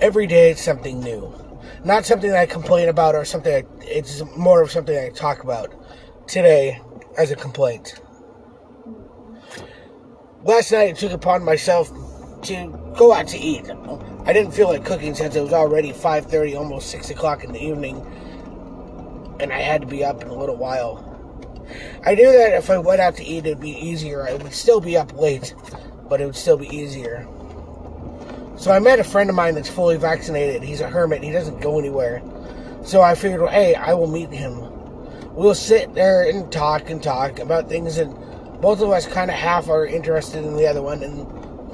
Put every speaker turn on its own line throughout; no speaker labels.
every day it's something new. Not something that I complain about or something, I, it's more of something I talk about today as a complaint. Last night I took upon myself to go out to eat. I didn't feel like cooking since it was already 5.30, almost 6 o'clock in the evening, and I had to be up in a little while. I knew that if I went out to eat, it'd be easier. I would still be up late, but it would still be easier. So I met a friend of mine that's fully vaccinated. He's a hermit. He doesn't go anywhere. So I figured, well, hey, I will meet him. We'll sit there and talk and talk about things that both of us kind of half are interested in the other one, and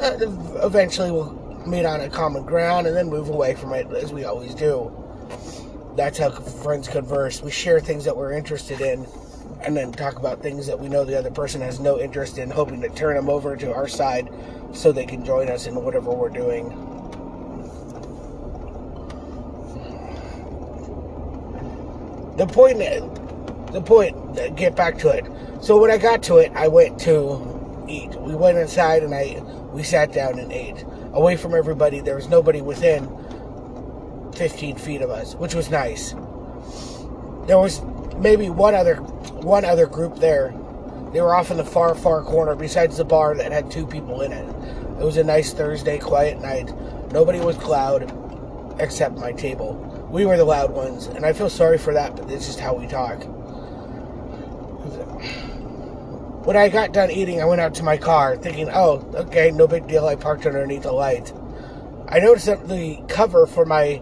uh, eventually we'll meet on a common ground and then move away from it as we always do. That's how friends converse. We share things that we're interested in and then talk about things that we know the other person has no interest in, hoping to turn them over to our side so they can join us in whatever we're doing. The point, the point, get back to it. So when I got to it, I went to eat. We went inside and I we sat down and ate away from everybody. There was nobody within 15 feet of us, which was nice. There was maybe one other one other group there. They were off in the far, far corner besides the bar that had two people in it. It was a nice Thursday, quiet night. Nobody was loud except my table. We were the loud ones, and I feel sorry for that, but this is how we talk. When I got done eating, I went out to my car thinking, oh, okay, no big deal. I parked underneath the light. I noticed that the cover for my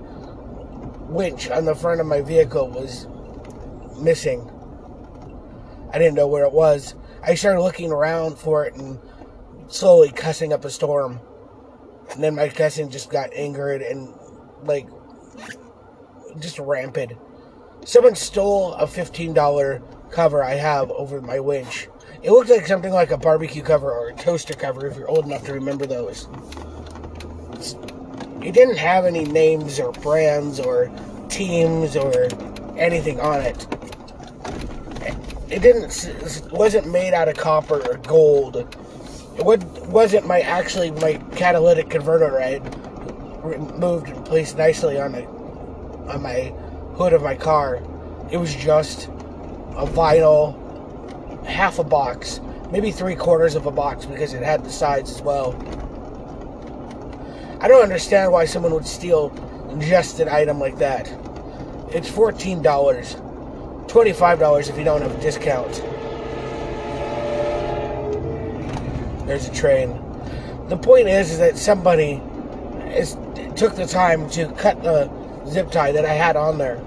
winch on the front of my vehicle was missing. I didn't know where it was. I started looking around for it and slowly cussing up a storm. And then my cussing just got angered and, like, just rampant. Someone stole a $15 cover I have over my winch. It looked like something like a barbecue cover or a toaster cover if you're old enough to remember those. It didn't have any names or brands or teams or anything on it it didn't wasn't made out of copper or gold. It wasn't my actually my catalytic converter I had removed and placed nicely on the on my hood of my car. It was just a vinyl half a box, maybe three quarters of a box because it had the sides as well. I don't understand why someone would steal just an item like that. It's fourteen dollars. $25 if you don't have a discount. There's a train. The point is, is that somebody is, took the time to cut the zip tie that I had on there.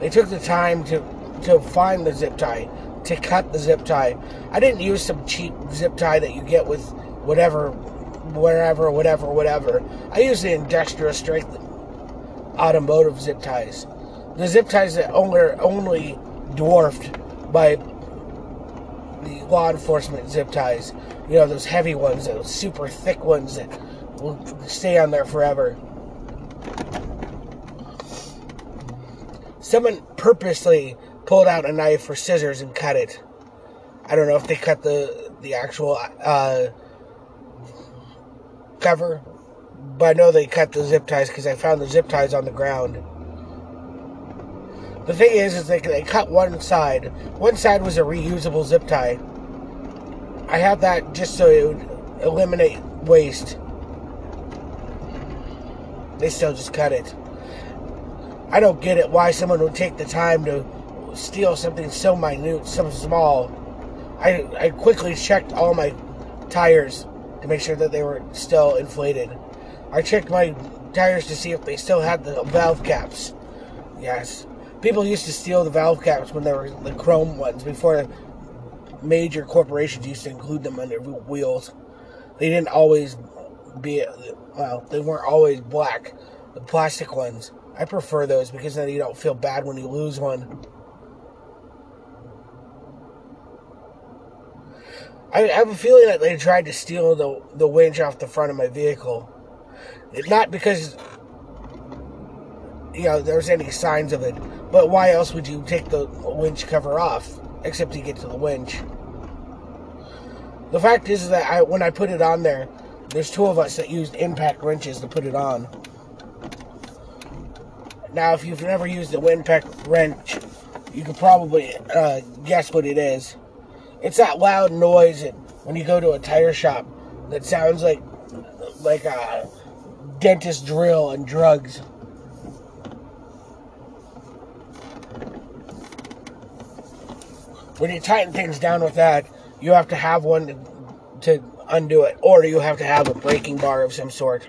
They took the time to, to find the zip tie, to cut the zip tie. I didn't use some cheap zip tie that you get with whatever, wherever, whatever, whatever. I used the industrial strength automotive zip ties. The zip ties that only, only dwarfed by the law enforcement zip ties. You know, those heavy ones, those super thick ones that will stay on there forever. Someone purposely pulled out a knife or scissors and cut it. I don't know if they cut the the actual uh, cover, but I know they cut the zip ties because I found the zip ties on the ground. The thing is, is they, they cut one side. One side was a reusable zip tie. I had that just so it would eliminate waste. They still just cut it. I don't get it why someone would take the time to steal something so minute, so small. I, I quickly checked all my tires to make sure that they were still inflated. I checked my tires to see if they still had the valve caps. Yes. People used to steal the valve caps when they were the chrome ones before major corporations used to include them on their wheels. They didn't always be well, they weren't always black. The plastic ones. I prefer those because then you don't feel bad when you lose one. I have a feeling that they tried to steal the the winch off the front of my vehicle. Not because you know there's any signs of it, but why else would you take the winch cover off, except to get to the winch? The fact is that I, when I put it on there, there's two of us that used impact wrenches to put it on. Now, if you've never used a Winpeck wrench, you could probably uh, guess what it is. It's that loud noise when you go to a tire shop that sounds like like a dentist drill and drugs. When you tighten things down with that, you have to have one to, to undo it, or you have to have a breaker bar of some sort.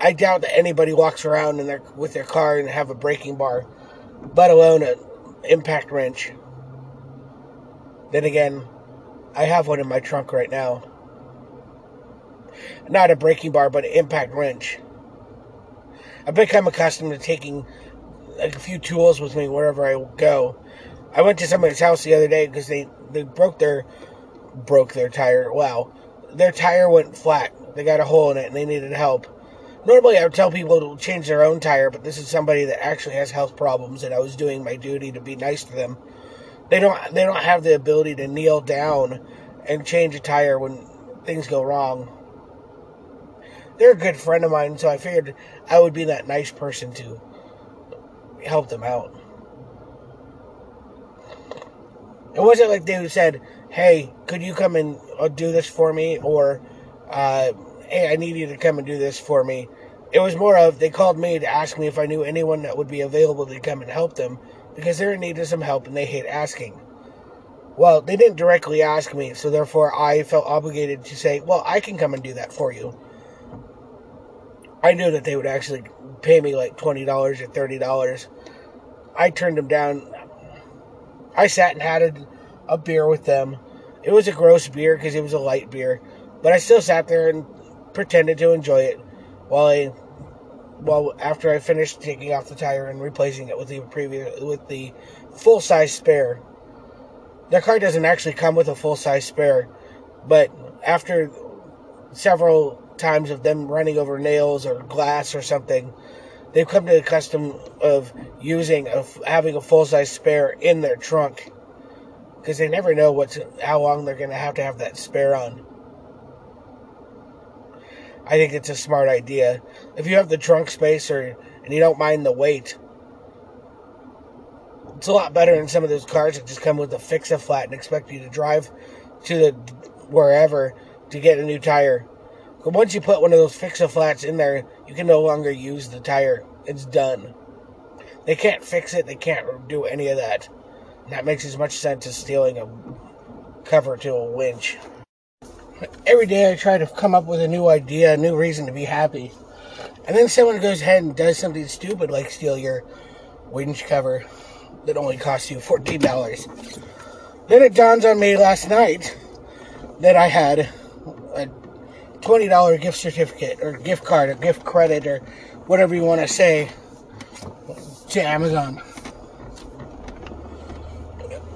I doubt that anybody walks around in their with their car and have a breaker bar, let alone an impact wrench. Then again, I have one in my trunk right now. Not a breaker bar, but an impact wrench. I've become accustomed to taking like a few tools with me wherever I go. I went to somebody's house the other day because they, they broke their broke their tire. Wow, their tire went flat. They got a hole in it and they needed help. Normally, I would tell people to change their own tire, but this is somebody that actually has health problems, and I was doing my duty to be nice to them. They don't they don't have the ability to kneel down and change a tire when things go wrong. They're a good friend of mine, so I figured I would be that nice person to help them out. It wasn't like they said, "Hey, could you come and uh, do this for me?" or uh, "Hey, I need you to come and do this for me." It was more of they called me to ask me if I knew anyone that would be available to come and help them because they're in need of some help and they hate asking. Well, they didn't directly ask me, so therefore I felt obligated to say, "Well, I can come and do that for you." I knew that they would actually pay me like twenty dollars or thirty dollars. I turned them down. I sat and had a, a beer with them. It was a gross beer because it was a light beer, but I still sat there and pretended to enjoy it while I, well, after I finished taking off the tire and replacing it with the previous with the full size spare. Their car doesn't actually come with a full size spare, but after several times of them running over nails or glass or something, they've come to the custom of using a, having a full size spare in their trunk because they never know what's how long they're going to have to have that spare on. I think it's a smart idea. If you have the trunk space or and you don't mind the weight, it's a lot better than some of those cars that just come with a fix a flat and expect you to drive to the wherever to get a new tire. But once you put one of those fix-a flats in there, you can no longer use the tire. It's done. They can't fix it. They can't do any of that. And that makes as much sense as stealing a cover to a winch. Every day I try to come up with a new idea, a new reason to be happy. And then someone goes ahead and does something stupid like steal your winch cover that only costs you $14. Then it dawns on me last night that I had $20 gift certificate or gift card or gift credit or whatever you want to say to Amazon.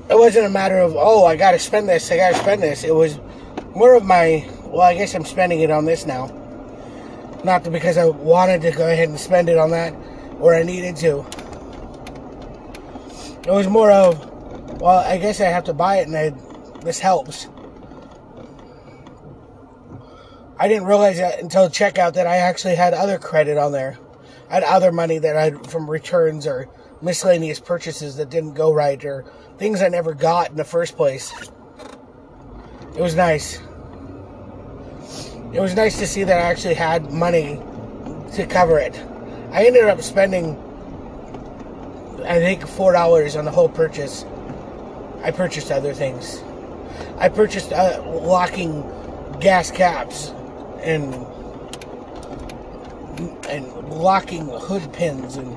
It wasn't a matter of, oh, I got to spend this, I got to spend this. It was more of my, well, I guess I'm spending it on this now. Not because I wanted to go ahead and spend it on that or I needed to. It was more of, well, I guess I have to buy it and I, this helps. I didn't realize that until checkout that I actually had other credit on there. I had other money that I had from returns or miscellaneous purchases that didn't go right or things I never got in the first place. It was nice. It was nice to see that I actually had money to cover it. I ended up spending, I think, $4 on the whole purchase. I purchased other things. I purchased uh, locking gas caps and and locking hood pins and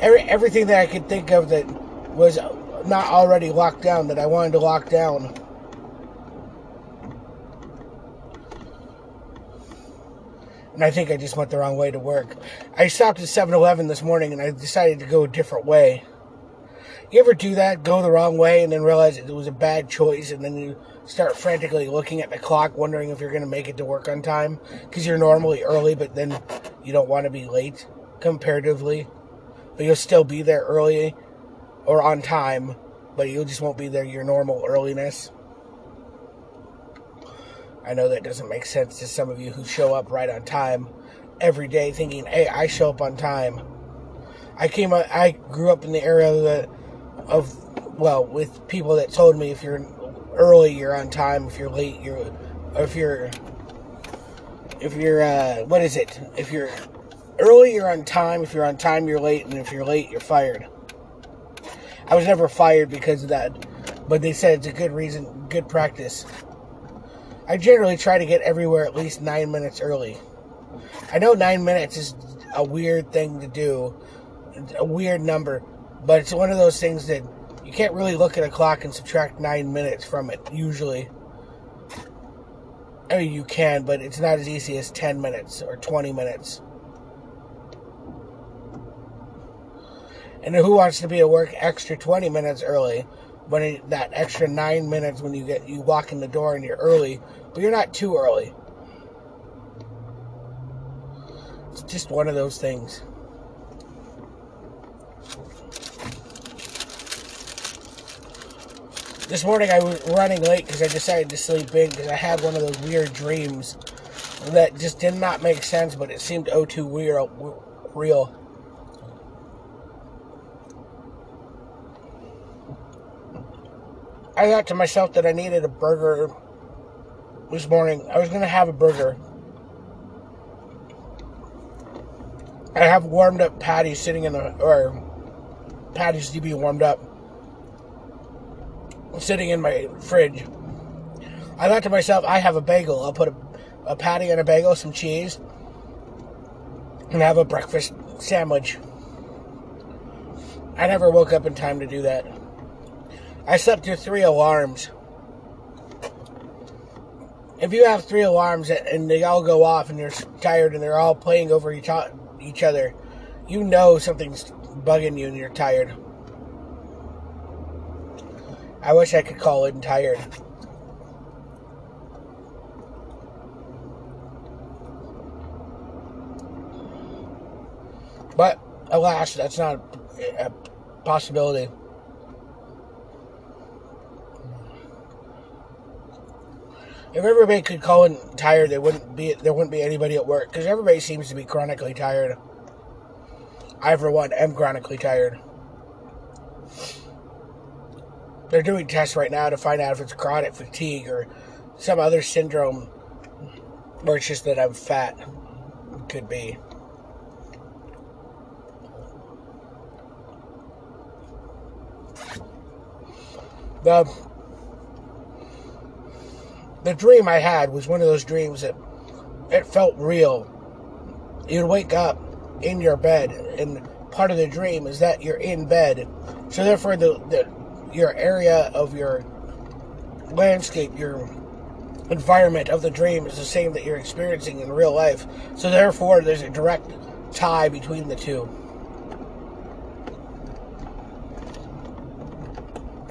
every, everything that I could think of that was not already locked down that I wanted to lock down. And I think I just went the wrong way to work. I stopped at 7 Eleven this morning and I decided to go a different way. You ever do that? Go the wrong way and then realize it was a bad choice and then you start frantically looking at the clock, wondering if you're going to make it to work on time because you're normally early, but then you don't want to be late comparatively. But you'll still be there early or on time, but you just won't be there your normal earliness. I know that doesn't make sense to some of you who show up right on time every day thinking, hey, I show up on time. I came, I grew up in the area that, of, well, with people that told me if you're early, you're on time. If you're late, you're, if you're, if you're, uh, what is it? If you're early, you're on time. If you're on time, you're late. And if you're late, you're fired. I was never fired because of that, but they said it's a good reason, good practice. I generally try to get everywhere at least nine minutes early. I know nine minutes is a weird thing to do, a weird number, but it's one of those things that you can't really look at a clock and subtract nine minutes from it, usually. I mean, you can, but it's not as easy as 10 minutes or 20 minutes. And who wants to be at work extra 20 minutes early when it, that extra 9 minutes when you get you walk in the door and you're early, but you're not too early. It's just one of those things. This morning I was running late because I decided to sleep in because I had one of those weird dreams that just did not make sense, but it seemed oh too weird, real. I thought to myself that I needed a burger this morning. I was going to have a burger. I have warmed up patties sitting in the, or patties to be warmed up, sitting in my fridge. I thought to myself, I have a bagel. I'll put a, a patty and a bagel, some cheese, and have a breakfast sandwich. I never woke up in time to do that. I slept through three alarms. If you have three alarms and they all go off and you're tired and they're all playing over each, each other, you know something's bugging you and you're tired. I wish I could call it tired. But alas, that's not a possibility. if everybody could call in tired, there wouldn't be there wouldn't be anybody at work because everybody seems to be chronically tired. I, for one, am chronically tired. They're doing tests right now to find out if it's chronic fatigue or some other syndrome, or it's just that I'm fat. Could be. The the dream I had was one of those dreams that it felt real. You'd wake up in your bed, and part of the dream is that you're in bed. So therefore, the, the your area of your landscape, your environment of the dream is the same that you're experiencing in real life. So therefore, there's a direct tie between the two.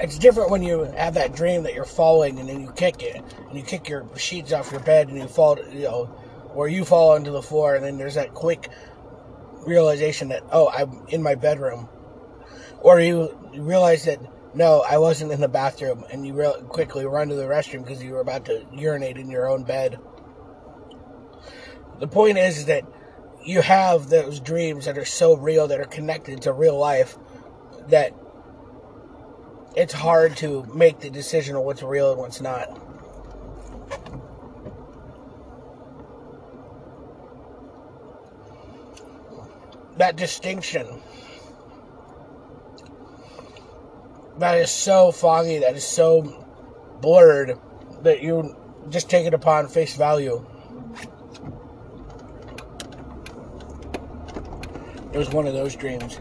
it's different when you have that dream that you're falling and then you kick it and you kick your sheets off your bed and you fall, you know, or you fall onto the floor and then there's that quick realization that oh I'm in my bedroom, or you realize that no I wasn't in the bathroom and you re- quickly run to the restroom because you were about to urinate in your own bed. The point is, is that you have those dreams that are so real that are connected to real life that it's hard to make the decision of what's real and what's not. That distinction that is so foggy, that is so blurred that you just take it upon face value. It was one of those dreams.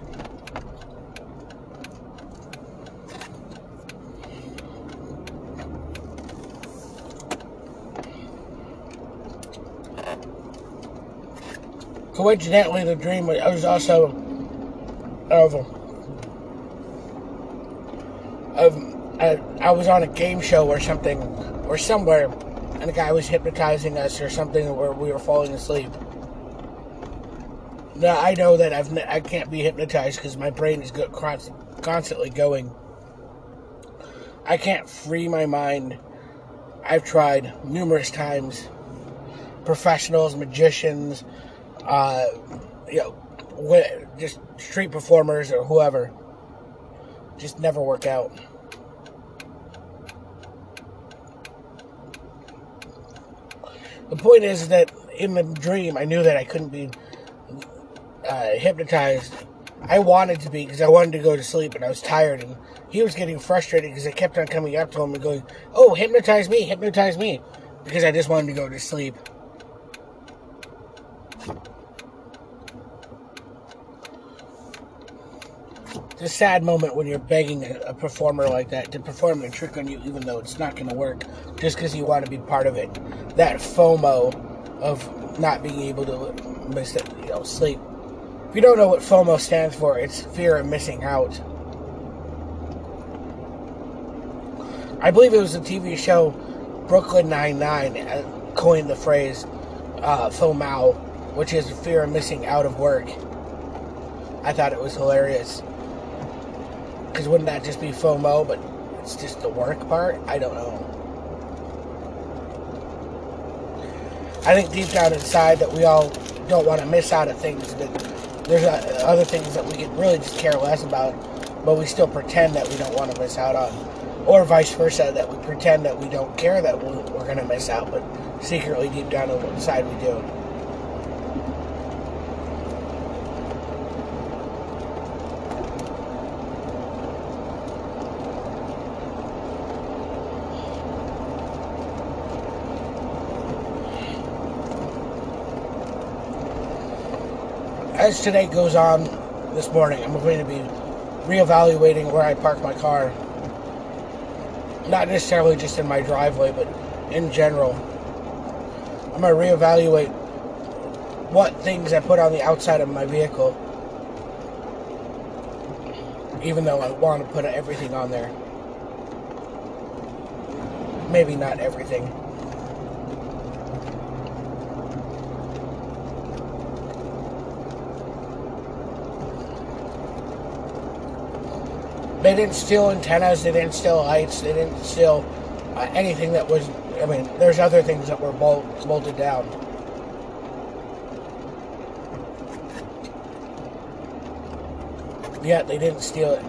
coincidentally, the dream was also of of I, I was on a game show or something or somewhere, and a guy was hypnotizing us or something where we were falling asleep. Now I know that I've I can't be hypnotized because my brain is constantly going. I can't free my mind. I've tried numerous times. Professionals, magicians, uh, you know, just street performers or whoever. Just never work out. The point is that in the dream, I knew that I couldn't be uh, hypnotized. I wanted to be because I wanted to go to sleep and I was tired. And he was getting frustrated because I kept on coming up to him and going, Oh, hypnotize me, hypnotize me. Because I just wanted to go to sleep. It's a sad moment when you're begging a, a performer like that to perform a trick on you, even though it's not going to work, just because you want to be part of it. That FOMO of not being able to miss it, you know, sleep. If you don't know what FOMO stands for, it's fear of missing out. I believe it was the TV show Brooklyn Nine Nine uh, coined the phrase uh, FOMO, which is fear of missing out of work. I thought it was hilarious. Because wouldn't that just be FOMO, but it's just the work part? I don't know. I think deep down inside that we all don't want to miss out of things that there's uh, other things that we could really just care less about, but we still pretend that we don't want to miss out on, or vice versa, that we pretend that we don't care that we're going to miss out, but secretly deep down inside we do. As today goes on this morning, I'm going to be reevaluating where I park my car. Not necessarily just in my driveway, but in general. I'm going to reevaluate what things I put on the outside of my vehicle. Even though I want to put everything on there. Maybe not everything. They didn't steal antennas. They didn't steal lights. They didn't steal uh, anything that was. I mean, there's other things that were bolt, bolted down. Yet they didn't steal it.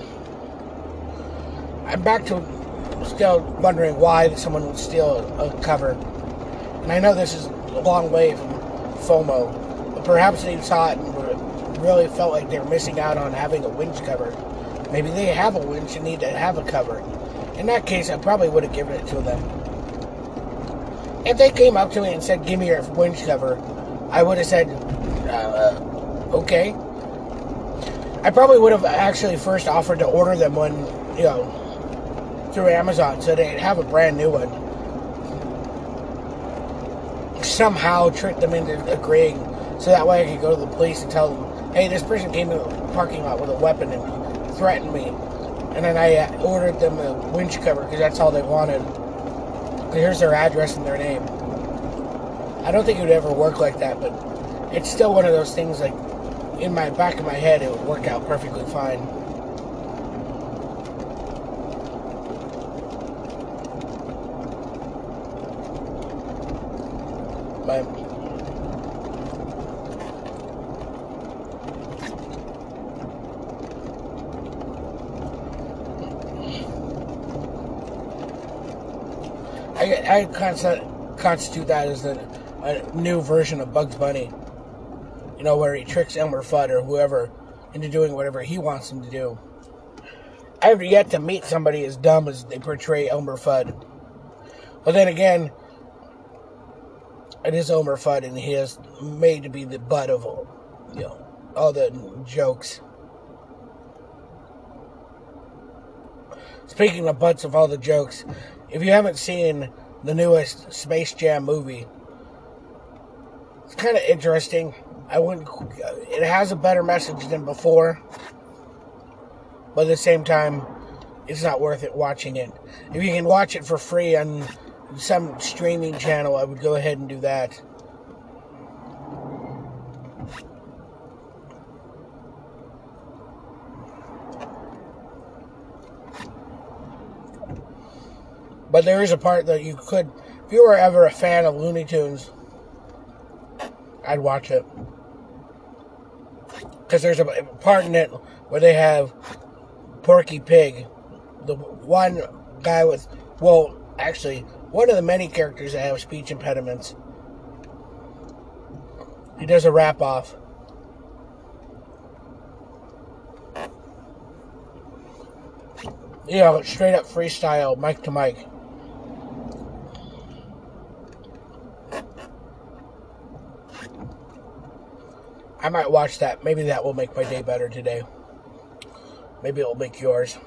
I'm back to still wondering why someone would steal a cover. And I know this is a long way from FOMO, but perhaps they saw it and really felt like they were missing out on having a winch cover. Maybe they have a winch and need to have a cover. In that case, I probably would have given it to them. If they came up to me and said, Give me your winch cover, I would have said, uh, Okay. I probably would have actually first offered to order them one, you know, through Amazon so they'd have a brand new one. Somehow trick them into agreeing so that way I could go to the police and tell them, hey, this person came to the parking lot with a weapon and threatened me. And then I uh, ordered them a winch cover because that's all they wanted. Here's their address and their name. I don't think it would ever work like that, but it's still one of those things like in my back of my head, it would work out perfectly fine. But I, constitute that as a, a new version of Bugs Bunny. You know, where he tricks Elmer Fudd or whoever into doing whatever he wants them to do. I have yet to meet somebody as dumb as they portray Elmer Fudd. But then again, it is Elmer Fudd, and he is made to be the butt of, you know, all the jokes. Speaking of butts of all the jokes, if you haven't seen the newest Space Jam movie, it's kind of interesting. I wouldn't. It has a better message than before, but at the same time, it's not worth it watching it. If you can watch it for free on some streaming channel, I would go ahead and do that. But there is a part that you could, if you were ever a fan of Looney Tunes, I'd watch it. because there's a part in it where they have Porky Pig, the one guy with, well, actually, one of the many characters that have speech impediments. He does a rap off. You know, straight up freestyle, mic to mic. I might watch that. Maybe that will make my day better today. Maybe it'll make yours.